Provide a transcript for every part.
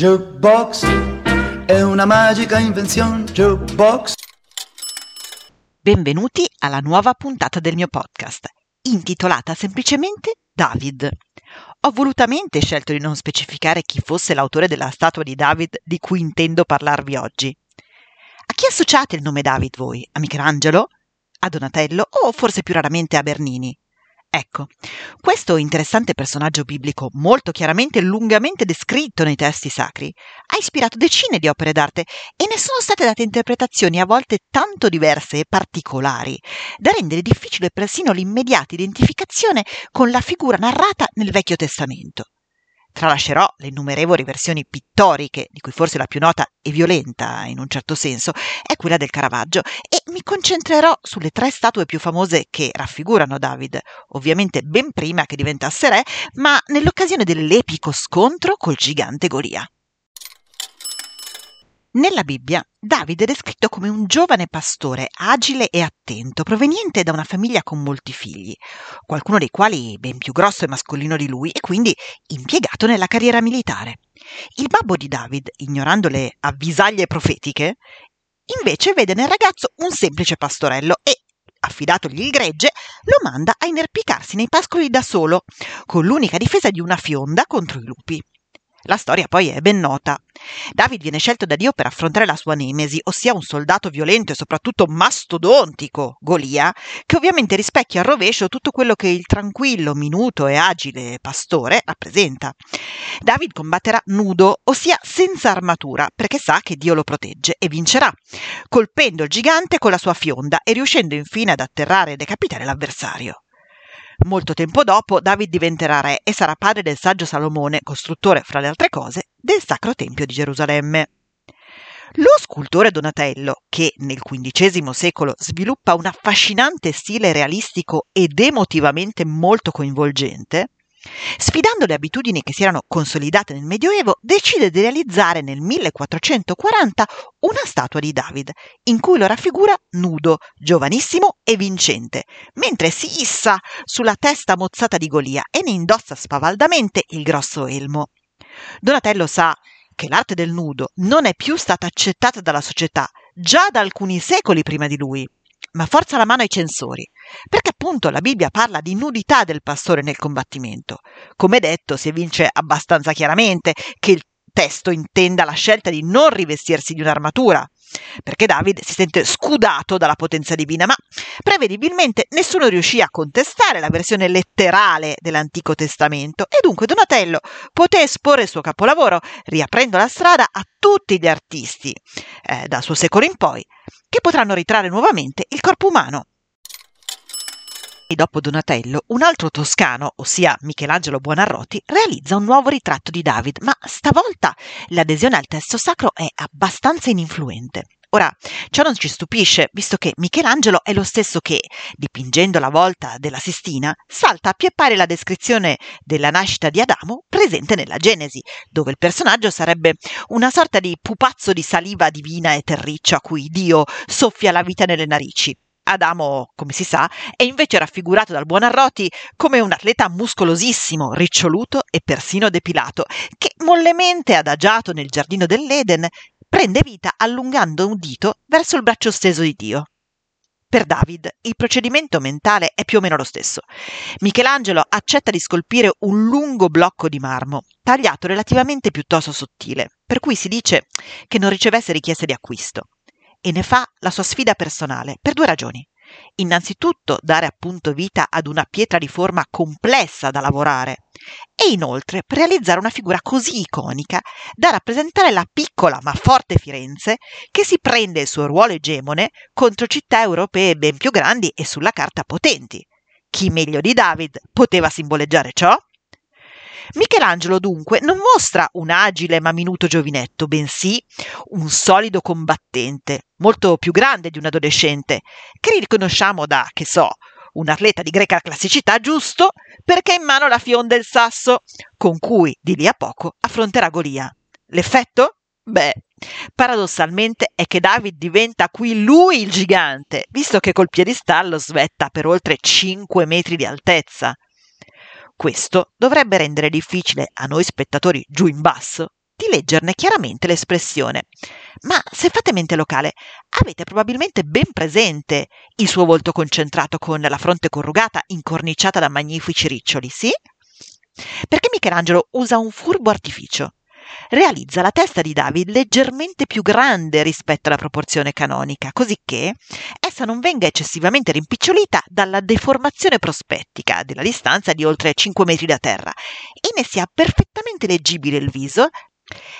Jukebox è una magica invenzione. Jukebox. Benvenuti alla nuova puntata del mio podcast, intitolata semplicemente David. Ho volutamente scelto di non specificare chi fosse l'autore della statua di David di cui intendo parlarvi oggi. A chi associate il nome David voi? A Michelangelo? A Donatello o forse più raramente a Bernini? Ecco, questo interessante personaggio biblico, molto chiaramente e lungamente descritto nei testi sacri, ha ispirato decine di opere d'arte e ne sono state date interpretazioni a volte tanto diverse e particolari da rendere difficile persino l'immediata identificazione con la figura narrata nel Vecchio Testamento. Tralascerò le innumerevoli versioni pittoriche, di cui forse la più nota e violenta in un certo senso è quella del Caravaggio, e mi concentrerò sulle tre statue più famose che raffigurano David, ovviamente ben prima che diventasse re, ma nell'occasione dell'epico scontro col gigante Golia. Nella Bibbia Davide è descritto come un giovane pastore agile e attento, proveniente da una famiglia con molti figli, qualcuno dei quali ben più grosso e mascolino di lui e quindi impiegato nella carriera militare. Il babbo di David, ignorando le avvisaglie profetiche, invece vede nel ragazzo un semplice pastorello e, affidatogli il gregge, lo manda a inerpicarsi nei pascoli da solo, con l'unica difesa di una fionda contro i lupi. La storia poi è ben nota. David viene scelto da Dio per affrontare la sua nemesi, ossia un soldato violento e soprattutto mastodontico, Golia, che ovviamente rispecchia al rovescio tutto quello che il tranquillo, minuto e agile pastore rappresenta. David combatterà nudo, ossia senza armatura, perché sa che Dio lo protegge e vincerà, colpendo il gigante con la sua fionda e riuscendo infine ad atterrare e decapitare l'avversario. Molto tempo dopo David diventerà re e sarà padre del saggio Salomone, costruttore, fra le altre cose, del Sacro Tempio di Gerusalemme. Lo scultore Donatello, che nel XV secolo sviluppa un affascinante stile realistico ed emotivamente molto coinvolgente, Sfidando le abitudini che si erano consolidate nel Medioevo, decide di realizzare nel 1440 una statua di David, in cui lo raffigura nudo, giovanissimo e vincente, mentre si issa sulla testa mozzata di Golia e ne indossa spavaldamente il grosso elmo. Donatello sa che l'arte del nudo non è più stata accettata dalla società già da alcuni secoli prima di lui ma forza la mano ai censori, perché appunto la Bibbia parla di nudità del pastore nel combattimento. Come detto, si evince abbastanza chiaramente che il testo intenda la scelta di non rivestirsi di un'armatura, perché David si sente scudato dalla potenza divina, ma prevedibilmente nessuno riuscì a contestare la versione letterale dell'Antico Testamento e dunque Donatello poté esporre il suo capolavoro, riaprendo la strada a tutti gli artisti, eh, dal suo secolo in poi, che potranno ritrarre nuovamente il corpo umano. Dopo Donatello, un altro toscano, ossia Michelangelo Buonarroti, realizza un nuovo ritratto di David, ma stavolta l'adesione al testo sacro è abbastanza ininfluente. Ora, ciò non ci stupisce, visto che Michelangelo è lo stesso che, dipingendo la volta della Sistina, salta a pie la descrizione della nascita di Adamo presente nella Genesi, dove il personaggio sarebbe una sorta di pupazzo di saliva divina e terriccio a cui Dio soffia la vita nelle narici. Adamo, come si sa, è invece raffigurato dal Buonarroti come un atleta muscolosissimo, riccioluto e persino depilato, che mollemente adagiato nel giardino dell'Eden prende vita allungando un dito verso il braccio steso di Dio. Per David il procedimento mentale è più o meno lo stesso. Michelangelo accetta di scolpire un lungo blocco di marmo, tagliato relativamente piuttosto sottile, per cui si dice che non ricevesse richieste di acquisto e ne fa la sua sfida personale per due ragioni. Innanzitutto dare appunto vita ad una pietra di forma complessa da lavorare e inoltre per realizzare una figura così iconica da rappresentare la piccola ma forte Firenze che si prende il suo ruolo egemone contro città europee ben più grandi e sulla carta potenti. Chi meglio di David poteva simboleggiare ciò? Michelangelo dunque non mostra un agile ma minuto giovinetto, bensì un solido combattente, molto più grande di un adolescente, che riconosciamo da, che so, un atleta di greca classicità giusto, perché ha in mano la fionda e il sasso, con cui di lì a poco affronterà Golia. L'effetto? Beh, paradossalmente è che David diventa qui lui il gigante, visto che col piedistallo svetta per oltre 5 metri di altezza. Questo dovrebbe rendere difficile a noi spettatori giù in basso di leggerne chiaramente l'espressione. Ma se fate mente locale, avete probabilmente ben presente il suo volto concentrato con la fronte corrugata, incorniciata da magnifici riccioli, sì? Perché Michelangelo usa un furbo artificio realizza la testa di David leggermente più grande rispetto alla proporzione canonica, così che essa non venga eccessivamente rimpicciolita dalla deformazione prospettica della distanza di oltre 5 metri da terra e ne sia perfettamente leggibile il viso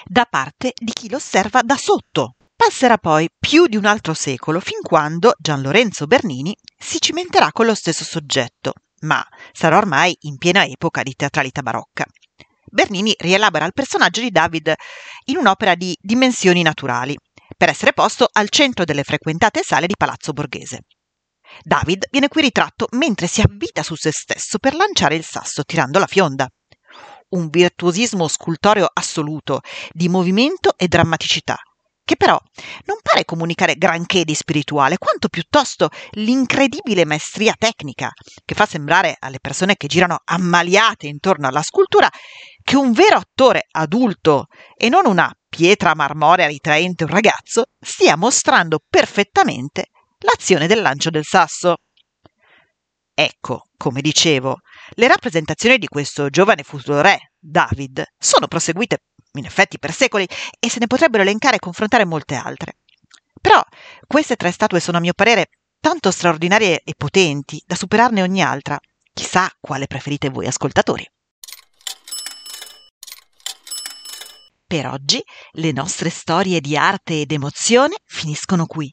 da parte di chi lo osserva da sotto. Passerà poi più di un altro secolo fin quando Gian Lorenzo Bernini si cimenterà con lo stesso soggetto, ma sarà ormai in piena epoca di teatralità barocca. Bernini rielabora il personaggio di David in un'opera di dimensioni naturali, per essere posto al centro delle frequentate sale di Palazzo Borghese. David viene qui ritratto mentre si avvita su se stesso per lanciare il sasso tirando la fionda. Un virtuosismo scultoreo assoluto, di movimento e drammaticità, che però non pare comunicare granché di spirituale, quanto piuttosto l'incredibile maestria tecnica, che fa sembrare alle persone che girano ammaliate intorno alla scultura che un vero attore adulto e non una pietra marmorea ritraente un ragazzo stia mostrando perfettamente l'azione del lancio del sasso. Ecco, come dicevo, le rappresentazioni di questo giovane futuro re, David, sono proseguite in effetti per secoli, e se ne potrebbero elencare e confrontare molte altre. Però queste tre statue sono a mio parere tanto straordinarie e potenti da superarne ogni altra. Chissà quale preferite voi ascoltatori. Per oggi le nostre storie di arte ed emozione finiscono qui.